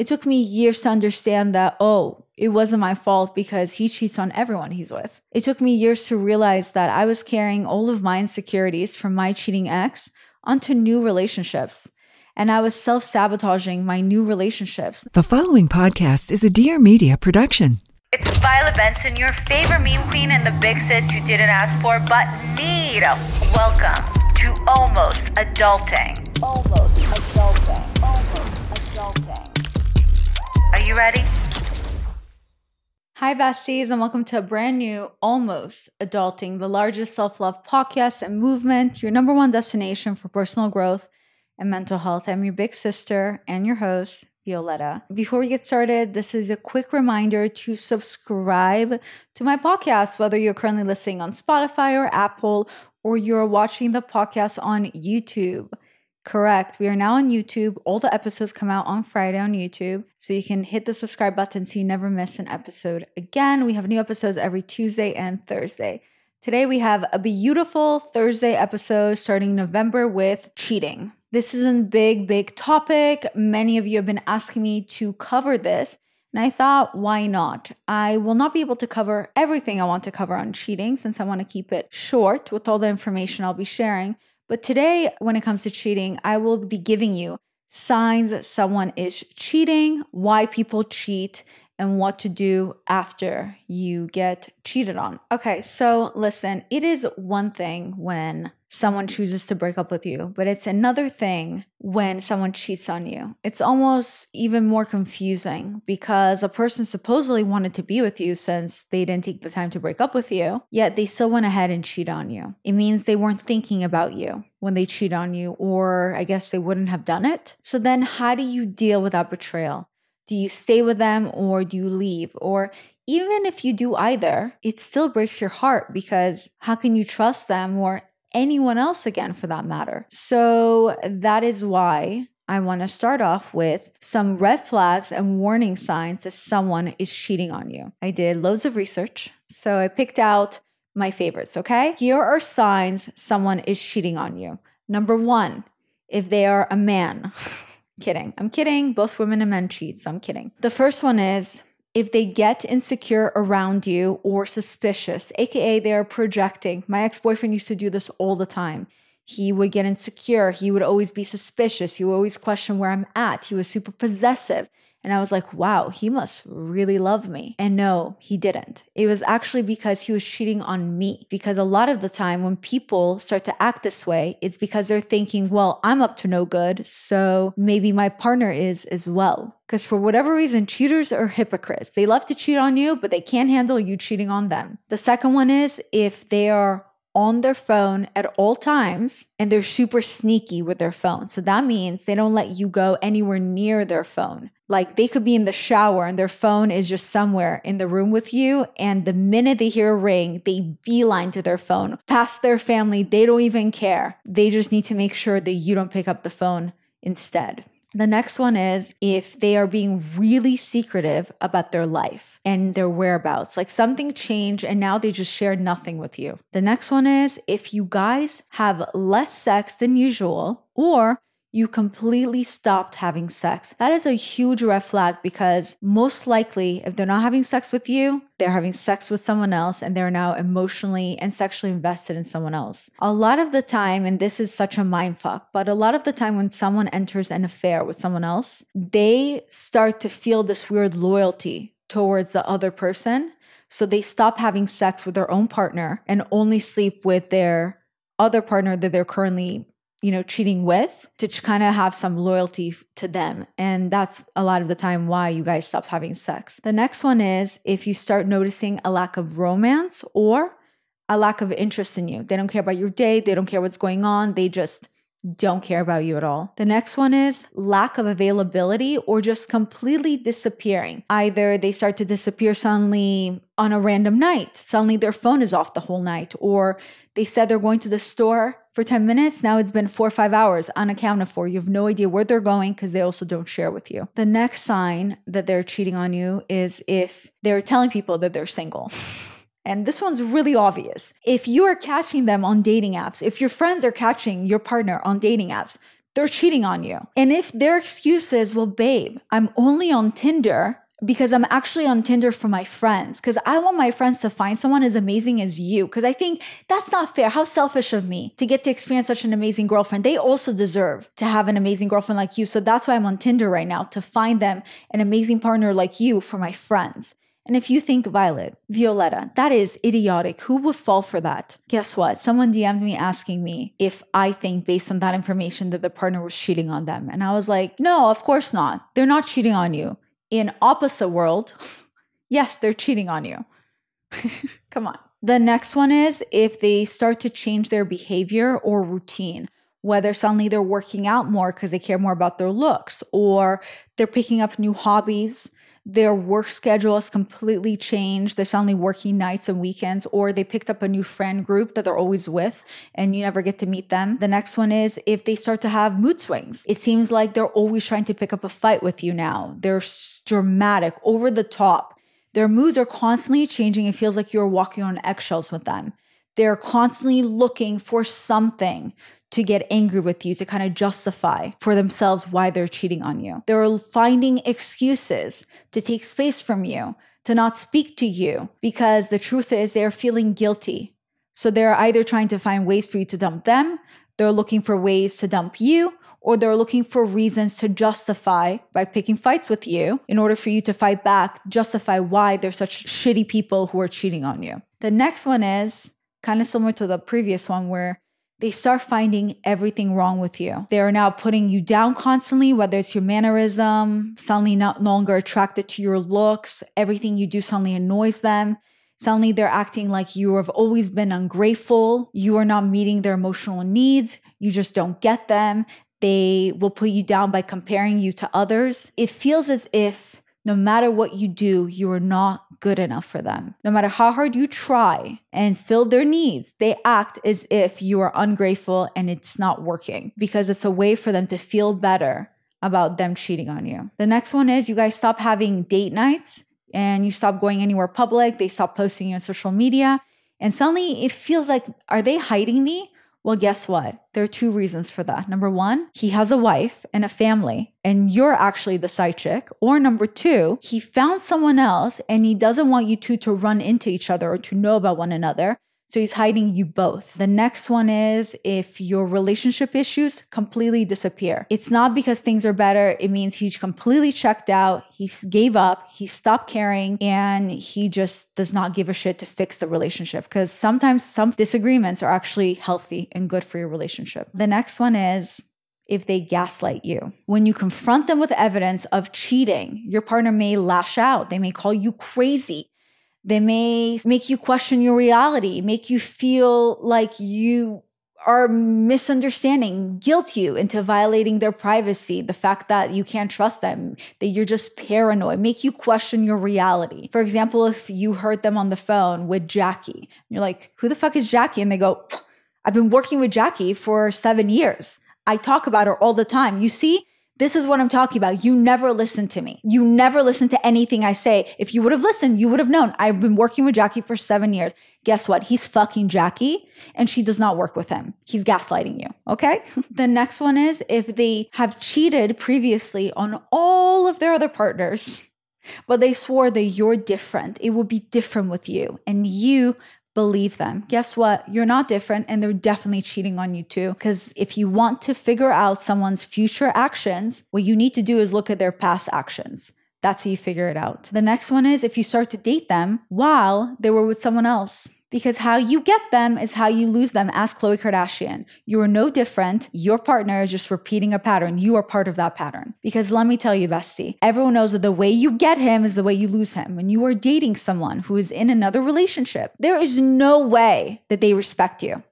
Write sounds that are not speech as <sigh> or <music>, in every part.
It took me years to understand that, oh, it wasn't my fault because he cheats on everyone he's with. It took me years to realize that I was carrying all of my insecurities from my cheating ex onto new relationships. And I was self sabotaging my new relationships. The following podcast is a Dear Media production. It's Violet Benson, your favorite meme queen and the big sis you didn't ask for but need. Welcome to Almost Adulting. Almost Adulting. Almost Adulting. Are you ready? Hi, besties, and welcome to a brand new Almost Adulting, the largest self love podcast and movement, your number one destination for personal growth and mental health. I'm your big sister and your host, Violetta. Before we get started, this is a quick reminder to subscribe to my podcast, whether you're currently listening on Spotify or Apple, or you're watching the podcast on YouTube. Correct. We are now on YouTube. All the episodes come out on Friday on YouTube. So you can hit the subscribe button so you never miss an episode again. We have new episodes every Tuesday and Thursday. Today we have a beautiful Thursday episode starting November with cheating. This is a big, big topic. Many of you have been asking me to cover this. And I thought, why not? I will not be able to cover everything I want to cover on cheating since I want to keep it short with all the information I'll be sharing. But today, when it comes to cheating, I will be giving you signs that someone is cheating, why people cheat, and what to do after you get cheated on. Okay, so listen, it is one thing when someone chooses to break up with you, but it's another thing when someone cheats on you. It's almost even more confusing because a person supposedly wanted to be with you since they didn't take the time to break up with you, yet they still went ahead and cheat on you. It means they weren't thinking about you when they cheat on you, or I guess they wouldn't have done it. So then, how do you deal with that betrayal? Do you stay with them or do you leave? Or even if you do either, it still breaks your heart because how can you trust them or anyone else again for that matter? So that is why I want to start off with some red flags and warning signs that someone is cheating on you. I did loads of research. So I picked out my favorites, okay? Here are signs someone is cheating on you. Number one, if they are a man. <laughs> Kidding. I'm kidding. Both women and men cheat, so I'm kidding. The first one is if they get insecure around you or suspicious, aka they're projecting. My ex boyfriend used to do this all the time. He would get insecure. He would always be suspicious. He would always question where I'm at. He was super possessive. And I was like, wow, he must really love me. And no, he didn't. It was actually because he was cheating on me. Because a lot of the time, when people start to act this way, it's because they're thinking, well, I'm up to no good. So maybe my partner is as well. Because for whatever reason, cheaters are hypocrites. They love to cheat on you, but they can't handle you cheating on them. The second one is if they are on their phone at all times and they're super sneaky with their phone. So that means they don't let you go anywhere near their phone. Like they could be in the shower and their phone is just somewhere in the room with you. And the minute they hear a ring, they beeline to their phone, past their family. They don't even care. They just need to make sure that you don't pick up the phone instead. The next one is if they are being really secretive about their life and their whereabouts, like something changed and now they just share nothing with you. The next one is if you guys have less sex than usual or you completely stopped having sex. That is a huge red flag because most likely, if they're not having sex with you, they're having sex with someone else and they're now emotionally and sexually invested in someone else. A lot of the time, and this is such a mind fuck, but a lot of the time when someone enters an affair with someone else, they start to feel this weird loyalty towards the other person. So they stop having sex with their own partner and only sleep with their other partner that they're currently you know, cheating with to kind of have some loyalty to them. And that's a lot of the time why you guys stop having sex. The next one is if you start noticing a lack of romance or a lack of interest in you. They don't care about your day, they don't care what's going on, they just don't care about you at all. The next one is lack of availability or just completely disappearing. Either they start to disappear suddenly on a random night, suddenly their phone is off the whole night, or they said they're going to the store for 10 minutes. Now it's been four or five hours unaccounted for. You have no idea where they're going because they also don't share with you. The next sign that they're cheating on you is if they're telling people that they're single. And this one's really obvious. If you are catching them on dating apps, if your friends are catching your partner on dating apps, they're cheating on you. And if their excuse is, well, babe, I'm only on Tinder because I'm actually on Tinder for my friends, because I want my friends to find someone as amazing as you. Because I think that's not fair. How selfish of me to get to experience such an amazing girlfriend. They also deserve to have an amazing girlfriend like you. So that's why I'm on Tinder right now to find them an amazing partner like you for my friends. And if you think Violet, Violetta, that is idiotic, who would fall for that? Guess what? Someone DM'd me asking me if I think, based on that information, that the partner was cheating on them. And I was like, no, of course not. They're not cheating on you. In opposite world, <laughs> yes, they're cheating on you. <laughs> Come on. The next one is if they start to change their behavior or routine whether suddenly they're working out more because they care more about their looks, or they're picking up new hobbies, their work schedule has completely changed. They're suddenly working nights and weekends, or they picked up a new friend group that they're always with and you never get to meet them. The next one is if they start to have mood swings. It seems like they're always trying to pick up a fight with you now. They're dramatic, over the top. Their moods are constantly changing. It feels like you're walking on eggshells with them. They're constantly looking for something to get angry with you to kind of justify for themselves why they're cheating on you. They're finding excuses to take space from you, to not speak to you, because the truth is they're feeling guilty. So they're either trying to find ways for you to dump them, they're looking for ways to dump you, or they're looking for reasons to justify by picking fights with you in order for you to fight back, justify why they're such shitty people who are cheating on you. The next one is kind of similar to the previous one where they start finding everything wrong with you. They are now putting you down constantly, whether it's your mannerism, suddenly not longer attracted to your looks, everything you do suddenly annoys them. Suddenly they're acting like you have always been ungrateful. You are not meeting their emotional needs. You just don't get them. They will put you down by comparing you to others. It feels as if no matter what you do, you are not good enough for them. No matter how hard you try and fill their needs, they act as if you are ungrateful and it's not working because it's a way for them to feel better about them cheating on you. The next one is you guys stop having date nights and you stop going anywhere public. They stop posting you on social media. And suddenly it feels like, are they hiding me? Well, guess what? There are two reasons for that. Number one, he has a wife and a family, and you're actually the side chick. Or number two, he found someone else and he doesn't want you two to run into each other or to know about one another. So he's hiding you both. The next one is if your relationship issues completely disappear. It's not because things are better. It means he completely checked out. He gave up. He stopped caring and he just does not give a shit to fix the relationship because sometimes some disagreements are actually healthy and good for your relationship. The next one is if they gaslight you. When you confront them with evidence of cheating, your partner may lash out. They may call you crazy. They may make you question your reality, make you feel like you are misunderstanding, guilt you into violating their privacy, the fact that you can't trust them, that you're just paranoid, make you question your reality. For example, if you heard them on the phone with Jackie, you're like, who the fuck is Jackie? And they go, I've been working with Jackie for seven years. I talk about her all the time. You see, this is what I'm talking about. You never listen to me. You never listen to anything I say. If you would have listened, you would have known. I've been working with Jackie for seven years. Guess what? He's fucking Jackie and she does not work with him. He's gaslighting you. Okay. <laughs> the next one is if they have cheated previously on all of their other partners, but they swore that you're different. It will be different with you and you believe them. Guess what? You're not different and they're definitely cheating on you too. Because if you want to figure out someone's future actions, what you need to do is look at their past actions. That's how you figure it out. The next one is if you start to date them while they were with someone else because how you get them is how you lose them. Ask Khloe Kardashian. You are no different. Your partner is just repeating a pattern. You are part of that pattern. Because let me tell you, bestie, everyone knows that the way you get him is the way you lose him. When you are dating someone who is in another relationship, there is no way that they respect you.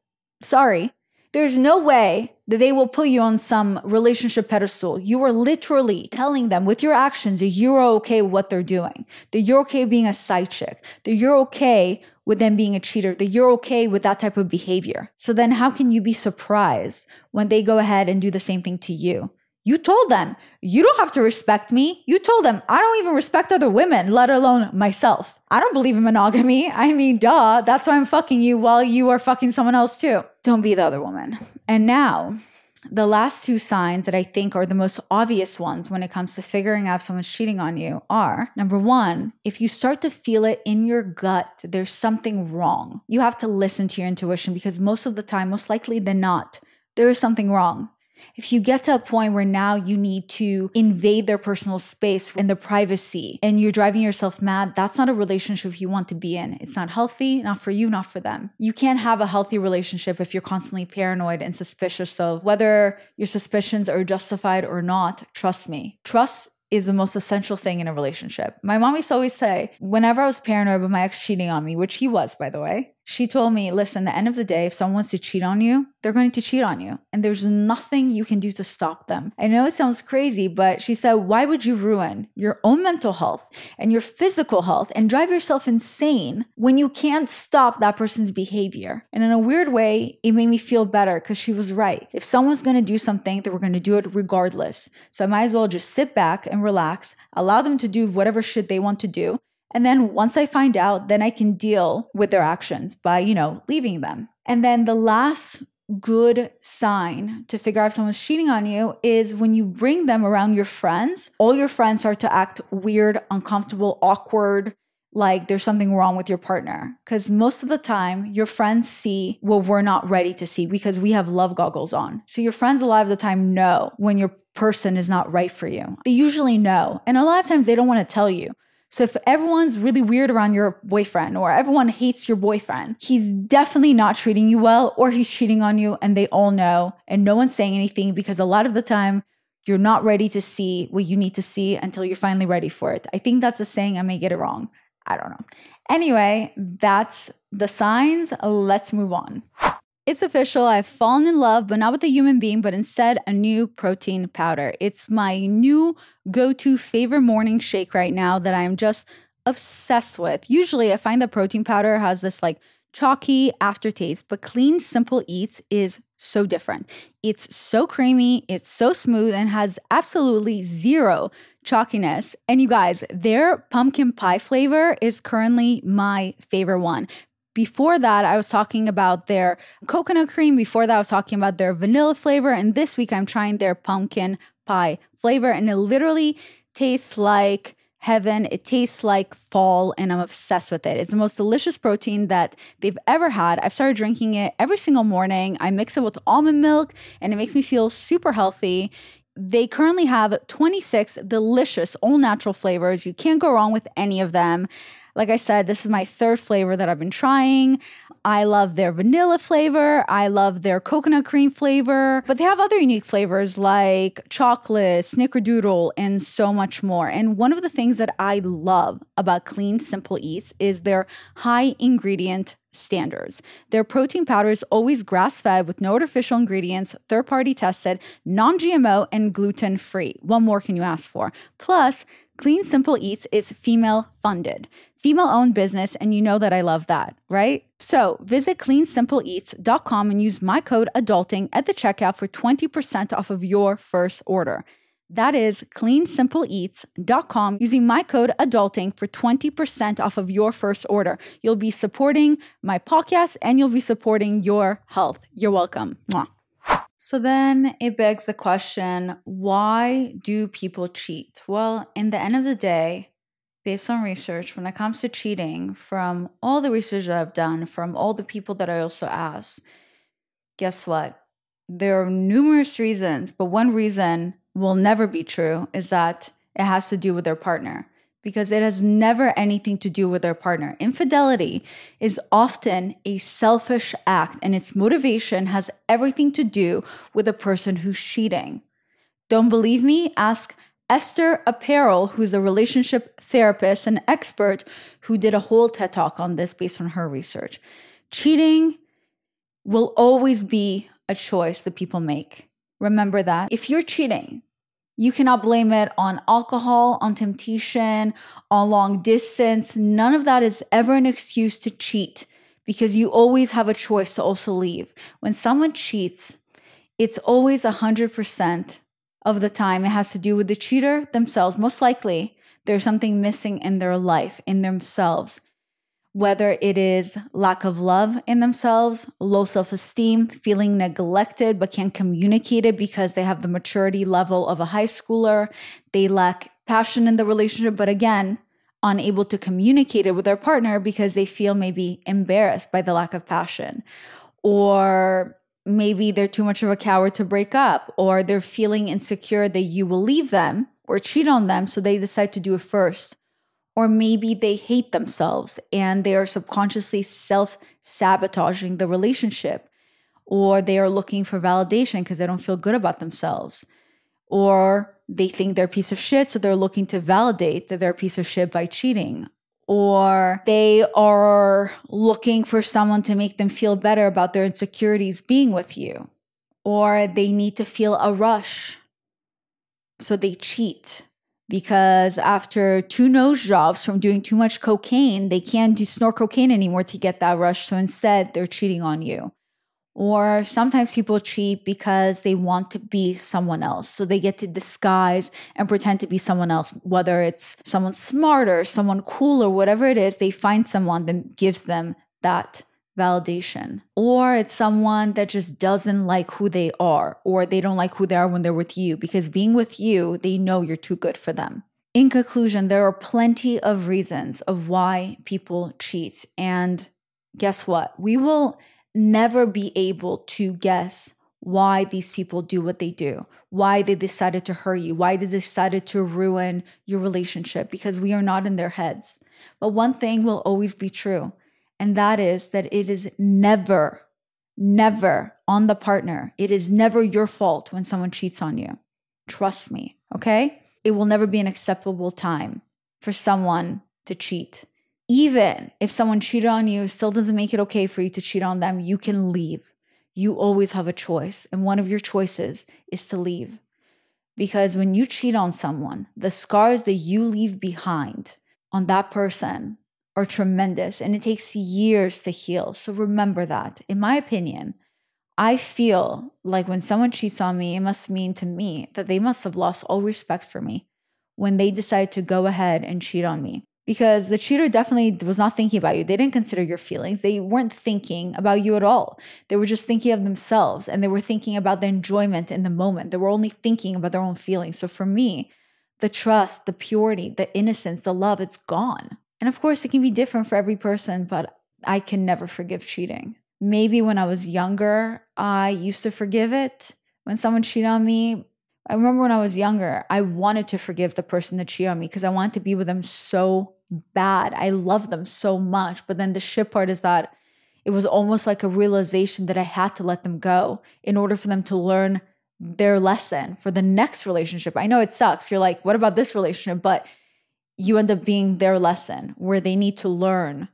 Sorry. There's no way that they will put you on some relationship pedestal. You are literally telling them with your actions that you're okay with what they're doing, that you're okay being a side chick, that you're okay with them being a cheater, that you're okay with that type of behavior. So then how can you be surprised when they go ahead and do the same thing to you? You told them, you don't have to respect me. You told them, I don't even respect other women, let alone myself. I don't believe in monogamy. <laughs> I mean, duh, that's why I'm fucking you while you are fucking someone else too. Don't be the other woman. And now, the last two signs that I think are the most obvious ones when it comes to figuring out if someone's cheating on you are number one, if you start to feel it in your gut, there's something wrong. You have to listen to your intuition because most of the time, most likely than not, there is something wrong. If you get to a point where now you need to invade their personal space and their privacy and you're driving yourself mad, that's not a relationship you want to be in. It's not healthy, not for you, not for them. You can't have a healthy relationship if you're constantly paranoid and suspicious of whether your suspicions are justified or not. Trust me. Trust is the most essential thing in a relationship. My mom used to always say, whenever I was paranoid about my ex cheating on me, which he was, by the way, she told me, listen, the end of the day, if someone wants to cheat on you, they're going to cheat on you. And there's nothing you can do to stop them. I know it sounds crazy, but she said, why would you ruin your own mental health and your physical health and drive yourself insane when you can't stop that person's behavior? And in a weird way, it made me feel better because she was right. If someone's going to do something, they were going to do it regardless. So I might as well just sit back and relax, allow them to do whatever shit they want to do and then once I find out, then I can deal with their actions by, you know, leaving them. And then the last good sign to figure out if someone's cheating on you is when you bring them around your friends, all your friends start to act weird, uncomfortable, awkward, like there's something wrong with your partner. Because most of the time, your friends see what we're not ready to see because we have love goggles on. So your friends a lot of the time know when your person is not right for you. They usually know. And a lot of times they don't want to tell you. So if everyone's really weird around your boyfriend or everyone hates your boyfriend, he's definitely not treating you well or he's cheating on you and they all know and no one's saying anything because a lot of the time you're not ready to see what you need to see until you're finally ready for it. I think that's a saying. I may get it wrong. I don't know. Anyway, that's the signs. Let's move on. It's official. I've fallen in love, but not with a human being, but instead a new protein powder. It's my new go to favorite morning shake right now that I'm just obsessed with. Usually, I find that protein powder has this like chalky aftertaste, but Clean Simple Eats is so different. It's so creamy, it's so smooth, and has absolutely zero chalkiness. And you guys, their pumpkin pie flavor is currently my favorite one. Before that, I was talking about their coconut cream. Before that, I was talking about their vanilla flavor. And this week, I'm trying their pumpkin pie flavor. And it literally tastes like heaven. It tastes like fall, and I'm obsessed with it. It's the most delicious protein that they've ever had. I've started drinking it every single morning. I mix it with almond milk, and it makes me feel super healthy. They currently have 26 delicious, all natural flavors. You can't go wrong with any of them. Like I said, this is my third flavor that I've been trying. I love their vanilla flavor. I love their coconut cream flavor, but they have other unique flavors like chocolate, snickerdoodle, and so much more. And one of the things that I love about Clean Simple Eats is their high ingredient standards. Their protein powder is always grass fed with no artificial ingredients, third party tested, non GMO, and gluten free. What more can you ask for? Plus, Clean Simple Eats is female funded, female owned business, and you know that I love that, right? So visit cleansimpleeats.com and use my code ADULTING at the checkout for 20% off of your first order. That is cleansimpleeats.com using my code ADULTING for 20% off of your first order. You'll be supporting my podcast and you'll be supporting your health. You're welcome. Mwah. So then it begs the question why do people cheat? Well, in the end of the day, based on research, when it comes to cheating, from all the research that I've done, from all the people that I also asked, guess what? There are numerous reasons, but one reason will never be true is that it has to do with their partner because it has never anything to do with their partner. Infidelity is often a selfish act, and its motivation has everything to do with the person who's cheating. Don't believe me? Ask Esther Perel, who's a relationship therapist and expert who did a whole TED talk on this based on her research. Cheating will always be a choice that people make. Remember that. If you're cheating, you cannot blame it on alcohol, on temptation, on long distance. None of that is ever an excuse to cheat because you always have a choice to also leave. When someone cheats, it's always 100% of the time it has to do with the cheater themselves. Most likely, there's something missing in their life, in themselves whether it is lack of love in themselves, low self esteem, feeling neglected but can't communicate it because they have the maturity level of a high schooler, they lack passion in the relationship, but again, unable to communicate it with their partner because they feel maybe embarrassed by the lack of passion, or maybe they're too much of a coward to break up, or they're feeling insecure that you will leave them or cheat on them, so they decide to do it first or maybe they hate themselves and they are subconsciously self sabotaging the relationship, or they are looking for validation because they don't feel good about themselves, or they think they're a piece of shit, so they're looking to validate that they're a piece of shit by cheating. Or they are looking for someone to make them feel better about their insecurities being with you. Or they need to feel a rush. So they cheat because after two nose jobs from doing too much cocaine, they can't do snort cocaine anymore to get that rush. So instead, they're cheating on you. Or sometimes people cheat because they want to be someone else. So they get to disguise and pretend to be someone else, whether it's someone smarter, someone cooler, whatever it is, they find someone that gives them that validation. Or it's someone that just doesn't like who they are, or they don't like who they are when they're with you because being with you, they know you're too good for them. In conclusion, there are plenty of reasons of why people cheat. And guess what? We will never be able to guess why these people do what they do, why they decided to hurt you, why they decided to ruin your relationship, because we are not in their heads. But one thing will always be true and that is that it is never, never on the partner. It is never your fault when someone cheats on you. Trust me, okay? It will never be an acceptable time for someone to cheat. Even if someone cheated on you, still doesn't make it okay for you to cheat on them, you can leave. You always have a choice. And one of your choices is to leave. Because when you cheat on someone, the scars that you leave behind on that person are tremendous and it takes years to heal. So remember that. In my opinion, I feel like when someone cheats on me, it must mean to me that they must have lost all respect for me when they decide to go ahead and cheat on me. Because the cheater definitely was not thinking about you. They didn't consider your feelings. They weren't thinking about you at all. They were just thinking of themselves and they were thinking about the enjoyment in the moment. They were only thinking about their own feelings. So for me, the trust, the purity, the innocence, the love, it's gone. And of course, it can be different for every person, but I can never forgive cheating. Maybe when I was younger, I used to forgive it. When someone cheated on me, I remember when I was younger, I wanted to forgive the person that cheated on me because I wanted to be with them so bad. I love them so much. But then the shit part is that it was almost like a realization that I had to let them go in order for them to learn their lesson for the next relationship. I know it sucks. You're like, what about this relationship? But you end up being their lesson where they need to learn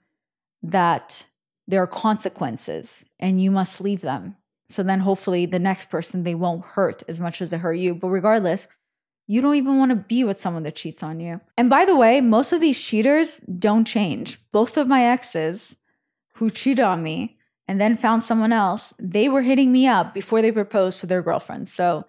that there are consequences and you must leave them. So then hopefully the next person they won't hurt as much as they hurt you. But regardless, you don't even want to be with someone that cheats on you. And by the way, most of these cheaters don't change. Both of my exes who cheated on me and then found someone else, they were hitting me up before they proposed to their girlfriends. So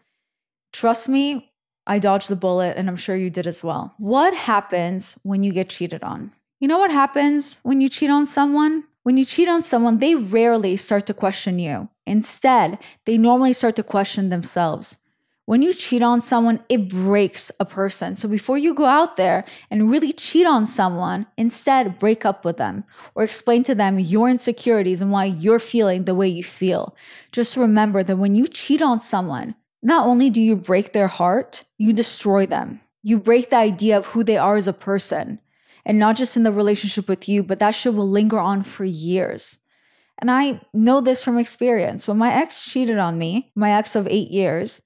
trust me, I dodged the bullet, and I'm sure you did as well. What happens when you get cheated on? You know what happens when you cheat on someone? When you cheat on someone, they rarely start to question you. Instead, they normally start to question themselves. When you cheat on someone, it breaks a person. So before you go out there and really cheat on someone, instead break up with them or explain to them your insecurities and why you're feeling the way you feel. Just remember that when you cheat on someone, not only do you break their heart, you destroy them. You break the idea of who they are as a person. And not just in the relationship with you, but that shit will linger on for years. And I know this from experience. When my ex cheated on me, my ex of eight years,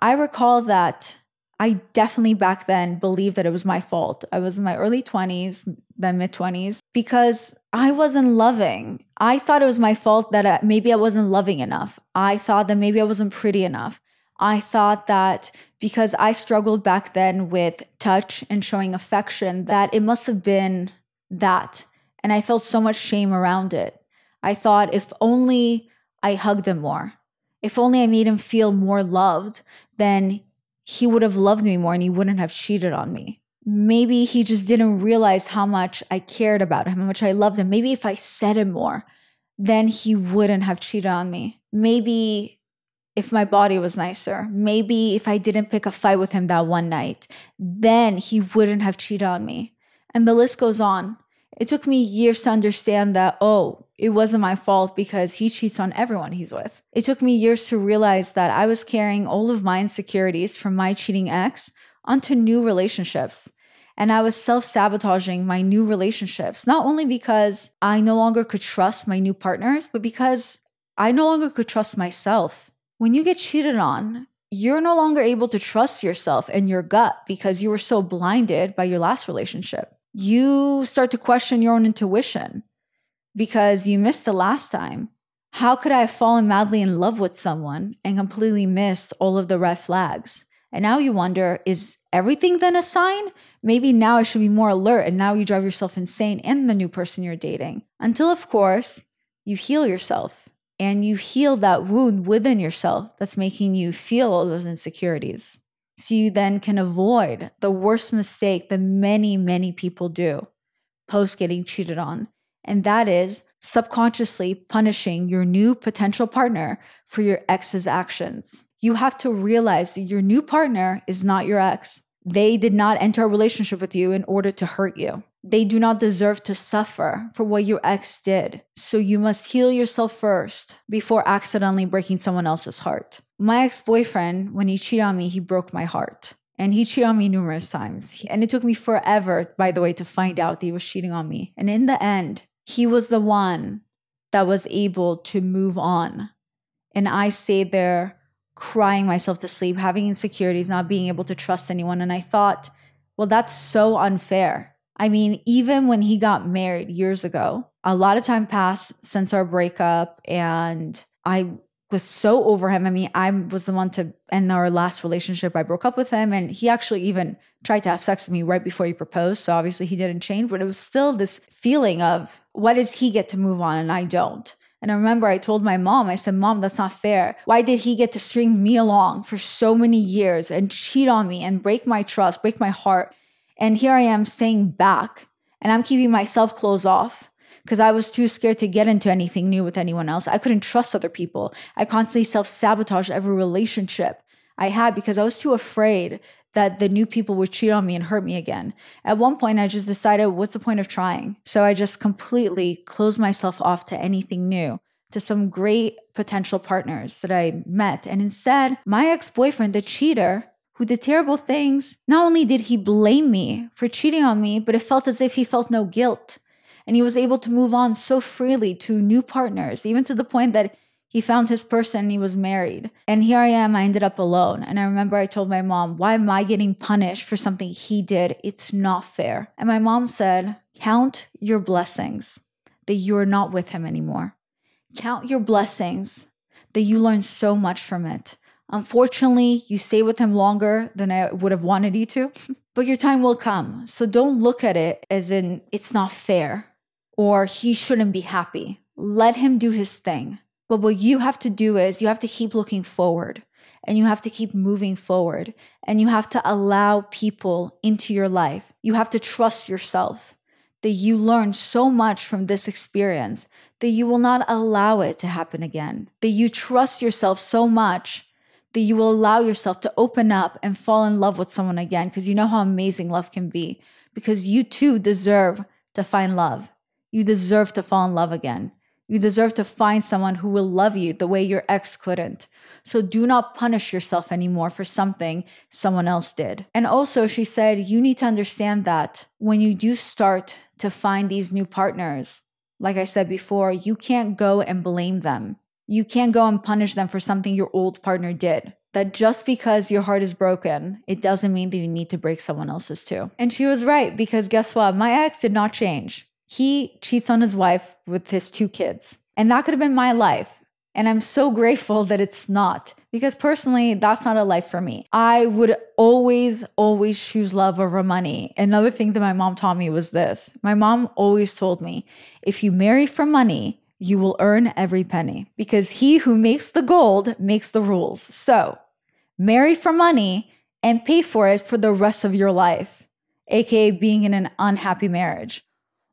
I recall that I definitely back then believed that it was my fault. I was in my early 20s, then mid 20s. because I wasn't loving. I thought it was my fault that I, maybe I wasn't loving enough. I thought that maybe I wasn't pretty enough. I thought that because I struggled back then with touch and showing affection, that it must have been that. And I felt so much shame around it. I thought if only I hugged him more, if only I made him feel more loved, then he would have loved me more and he wouldn't have cheated on me. Maybe he just didn't realize how much I cared about him, how much I loved him. Maybe if I said it more, then he wouldn't have cheated on me. Maybe if my body was nicer, maybe if I didn't pick a fight with him that one night, then he wouldn't have cheated on me. And the list goes on. It took me years to understand that, oh, it wasn't my fault because he cheats on everyone he's with. It took me years to realize that I was carrying all of my insecurities from my cheating ex onto new relationships. And I was self sabotaging my new relationships, not only because I no longer could trust my new partners, but because I no longer could trust myself. When you get cheated on, you're no longer able to trust yourself and your gut because you were so blinded by your last relationship. You start to question your own intuition because you missed the last time. How could I have fallen madly in love with someone and completely missed all of the red flags? And now you wonder, is everything then a sign? Maybe now I should be more alert and now you drive yourself insane and the new person you're dating. Until, of course, you heal yourself and you heal that wound within yourself that's making you feel those insecurities. So you then can avoid the worst mistake that many, many people do post getting cheated on and that is subconsciously punishing your new potential partner for your ex's actions. You have to realize that your new partner is not your ex. They did not enter a relationship with you in order to hurt you. They do not deserve to suffer for what your ex did. So you must heal yourself first before accidentally breaking someone else's heart. My ex boyfriend, when he cheated on me, he broke my heart. And he cheated on me numerous times. And it took me forever, by the way, to find out that he was cheating on me. And in the end, he was the one that was able to move on. And I stayed there crying myself to sleep, having insecurities, not being able to trust anyone. And I thought, well, that's so unfair. I mean, even when he got married years ago, a lot of time passed since our breakup, and I was so over him. I mean, I was the one to end our last relationship. I broke up with him, and he actually even tried to have sex with me right before he proposed. So obviously he didn't change, but it was still this feeling of what does he get to move on and I don't? And I remember I told my mom, I said, Mom, that's not fair. Why did he get to string me along for so many years and cheat on me and break my trust, break my heart? And here I am staying back and I'm keeping myself closed off because I was too scared to get into anything new with anyone else. I couldn't trust other people. I constantly self sabotage every relationship I had because I was too afraid that the new people would cheat on me and hurt me again. At one point, I just decided, what's the point of trying? So I just completely closed myself off to anything new, to some great potential partners that I met. And instead, my ex boyfriend, the cheater, who did terrible things, not only did he blame me for cheating on me, but it felt as if he felt no guilt. And he was able to move on so freely to new partners, even to the point that he found his person and he was married. And here I am, I ended up alone. And I remember I told my mom, Why am I getting punished for something he did? It's not fair. And my mom said, Count your blessings that you are not with him anymore. Count your blessings that you learned so much from it. Unfortunately, you stay with him longer than I would have wanted you to, <laughs> but your time will come. So don't look at it as in it's not fair or he shouldn't be happy. Let him do his thing. But what you have to do is you have to keep looking forward and you have to keep moving forward and you have to allow people into your life. You have to trust yourself that you learned so much from this experience that you will not allow it to happen again. That you trust yourself so much that you will allow yourself to open up and fall in love with someone again because you know how amazing love can be. Because you too deserve to find love. You deserve to fall in love again. You deserve to find someone who will love you the way your ex couldn't. So do not punish yourself anymore for something someone else did. And also, she said, you need to understand that when you do start to find these new partners, like I said before, you can't go and blame them. You can't go and punish them for something your old partner did. That just because your heart is broken, it doesn't mean that you need to break someone else's too. And she was right because guess what? My ex did not change He cheats on his wife with his two kids. And that could have been my life. And I'm so <laughs> grateful that it's not because personally, that's not a life for me. I would always, always choose love over money. Another thing that my mom taught me was this my mom always told me if you marry for money, you will earn every penny because he who makes the gold makes the rules. So marry for money and pay for it for the rest of your life, aka being in an unhappy marriage.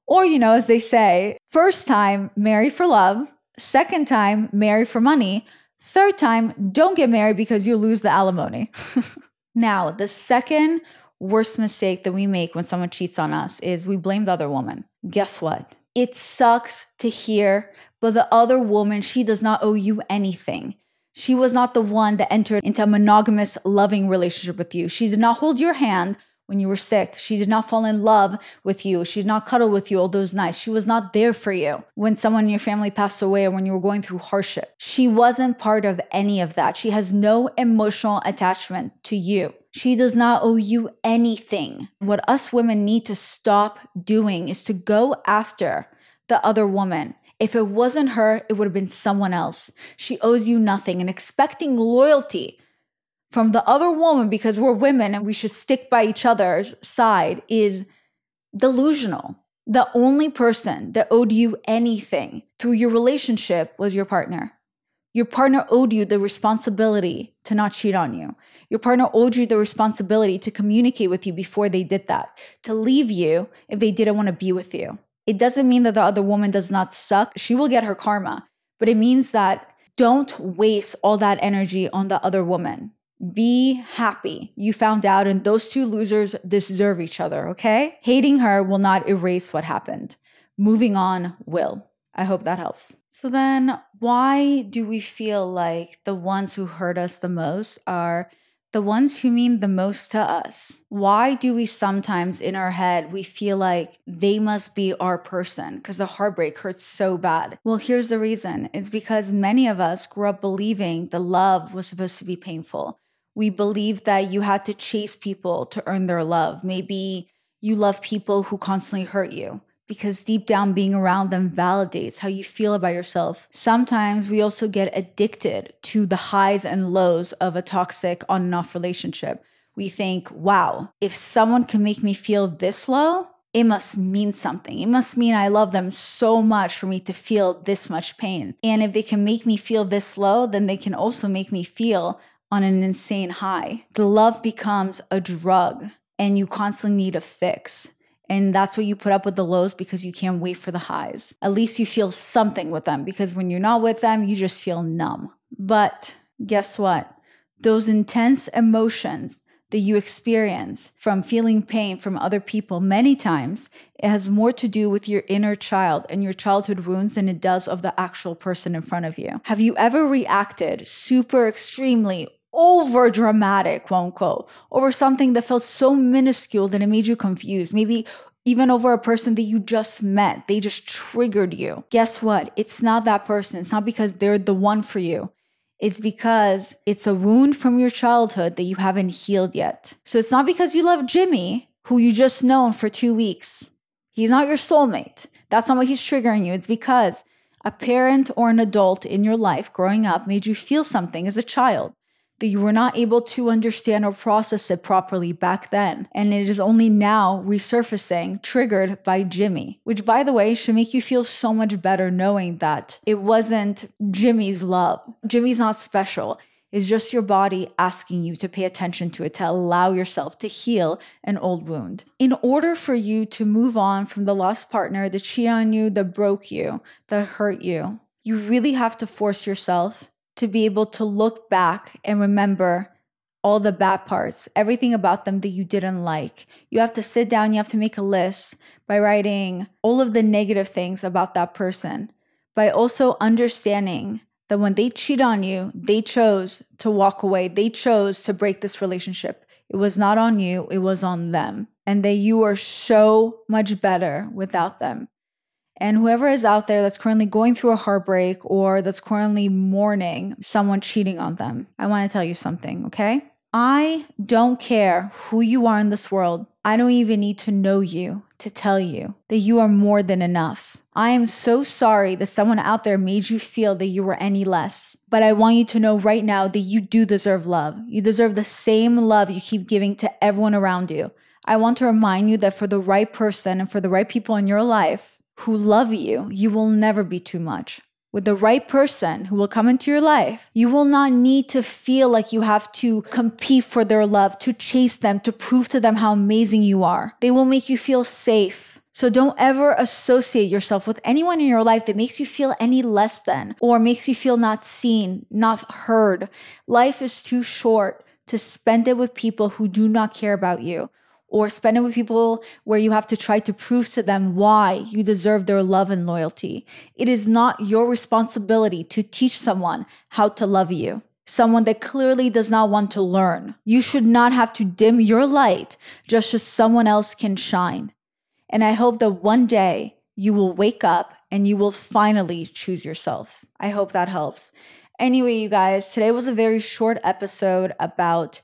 Or, you know, as they say, first time, marry for love. Second time, marry for money. Third time, don't get married because you lose the alimony. <laughs> now, the second worst mistake that we make when someone cheats on us is we blame the other woman. Guess what? It sucks to hear, but the other woman, she does not owe you anything. She was not the one that entered into a monogamous, loving relationship with you. She did not hold your hand when you were sick. She did not fall in love with you. She did not cuddle with you all those nights. She was not there for you when someone in your family passed away or when you were going through hardship. She wasn't part of any of that. She has no emotional attachment to you. She does not owe you anything. What us women need to stop doing is to go after the other woman. If it wasn't her, it would have been someone else. She owes you nothing and expecting loyalty from the other woman because we're women and we should stick by each other's side is delusional. The only person that owed you anything through your relationship was your partner. Your partner owed you the responsibility to not cheat on you. Your partner owed you the responsibility to communicate with you before they did that, to leave you if they didn't want to be with you. It doesn't mean that the other woman does not suck. She will get her karma, but it means that don't waste all that energy on the other woman. Be happy you found out, and those two losers deserve each other, okay? Hating her will not erase what happened. Moving on will. I hope that helps. So, then why do we feel like the ones who hurt us the most are the ones who mean the most to us? Why do we sometimes in our head we feel like they must be our person because the heartbreak hurts so bad? Well, here's the reason. It's because many of us grew up believing the love was supposed to be painful we believe that you had to chase people to earn their love. Maybe you love people who constantly hurt you because deep down being around them validates how you feel about yourself. Sometimes we also get addicted to the highs and lows of a toxic on and off relationship. We think, wow, if someone can make me feel this low, it must mean something. It must mean I love them so much for me to feel this much pain. And if they can make me feel this low, then they can also make me feel on an insane high. The love becomes a drug and you constantly need a fix. And that's what you put up with the lows because you can't wait for the highs. At least you feel something with them because when you're not with them, you just feel numb. But guess what? Those intense emotions that you experience from feeling pain from other people many times it has more to do with your inner child and your childhood wounds than it does of the actual person in front of you have you ever reacted super extremely over dramatic, quote unquote, over something that felt so minuscule that it made you confused. Maybe even over a person that you just met, they just triggered you. Guess what? It's not that person. It's not because they're the one for you. It's because it's a wound from your childhood that you haven't healed yet. So it's not because you love Jimmy, who you just known for two weeks. He's not your soulmate. That's not what he's triggering you. It's because a parent or an adult in your life growing up made you feel something as a child that you were not able to understand or process it properly back then. And it is only now resurfacing, triggered by Jimmy, which, by the way, should make you feel so much better knowing that it wasn't Jimmy's love. Jimmy's not special. It's just your body asking you to pay attention to it, to allow yourself to heal an old wound. In order for you to move on from the lost partner that cheated on you, that broke you, that hurt you, you really have to force yourself to be able to look back and remember all the bad parts, everything about them that you didn't like. You have to sit down, you have to make a list by writing all of the negative things about that person, by also understanding that when they cheat on you, they chose to walk away, they chose to break this relationship. It was not on you, it was on them. And that you are so much better without them. And whoever is out there that's currently going through a heartbreak or that's currently mourning someone cheating on them, I want to tell you something, okay? I don't care who you are in this world. I don't even need to know you to tell you that you are more than enough. I am so sorry that someone out there made you feel that you were any less. But I want you to know right now that you do deserve love. You deserve the same love you keep giving to everyone around you. I want to remind you that for the right person and for the right people in your life who love you, you will never be too much with the right person who will come into your life, you will not need to feel like you have to compete for their love, to chase them, to prove to them how amazing you are. They will make you feel safe. So don't ever associate yourself with anyone in your life that makes you feel any less than or makes you feel not seen, not heard. Life is too short to spend it with people who do not care about you or spend it with people where you have to try to prove to them why you deserve their love and loyalty. It is not your responsibility to teach someone how to love you. Someone that clearly does not want to learn. You should not have to dim your light just so someone else can shine. And I hope that one day you will wake up and you will finally choose yourself. I hope that helps. Anyway, you guys, today was a very short episode about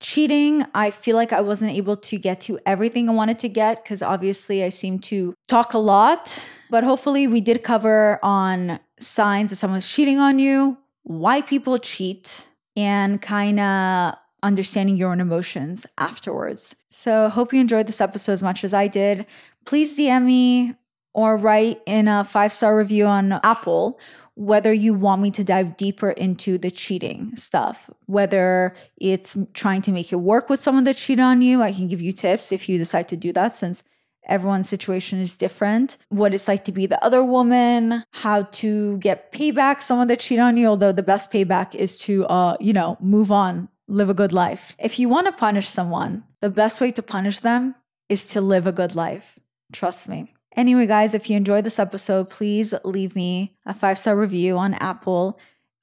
cheating, I feel like I wasn't able to get to everything I wanted to get because obviously I seem to talk a lot. But hopefully, we did cover on signs that someone's cheating on you, why people cheat, and kind of understanding your own emotions afterwards. So, hope you enjoyed this episode as much as I did. Please DM me or write in a five star review on Apple whether you want me to dive deeper into the cheating stuff, whether it's trying to make it work with someone that cheated on you. I can give you tips if you decide to do that since everyone's situation is different. What it's like to be the other woman, how to get payback, someone that cheated on you, although the best payback is to, uh, you know, move on, live a good life. If you want to punish someone, the best way to punish them is to live a good life. Trust me. Anyway, guys, if you enjoyed this episode, please leave me a five star review on Apple.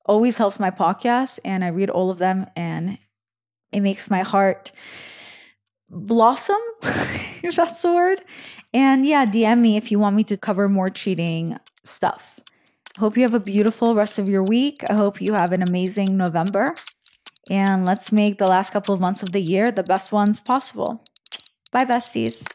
Always helps my podcast, and I read all of them, and it makes my heart blossom, <laughs> if that's the word. And yeah, DM me if you want me to cover more cheating stuff. Hope you have a beautiful rest of your week. I hope you have an amazing November. And let's make the last couple of months of the year the best ones possible. Bye, besties.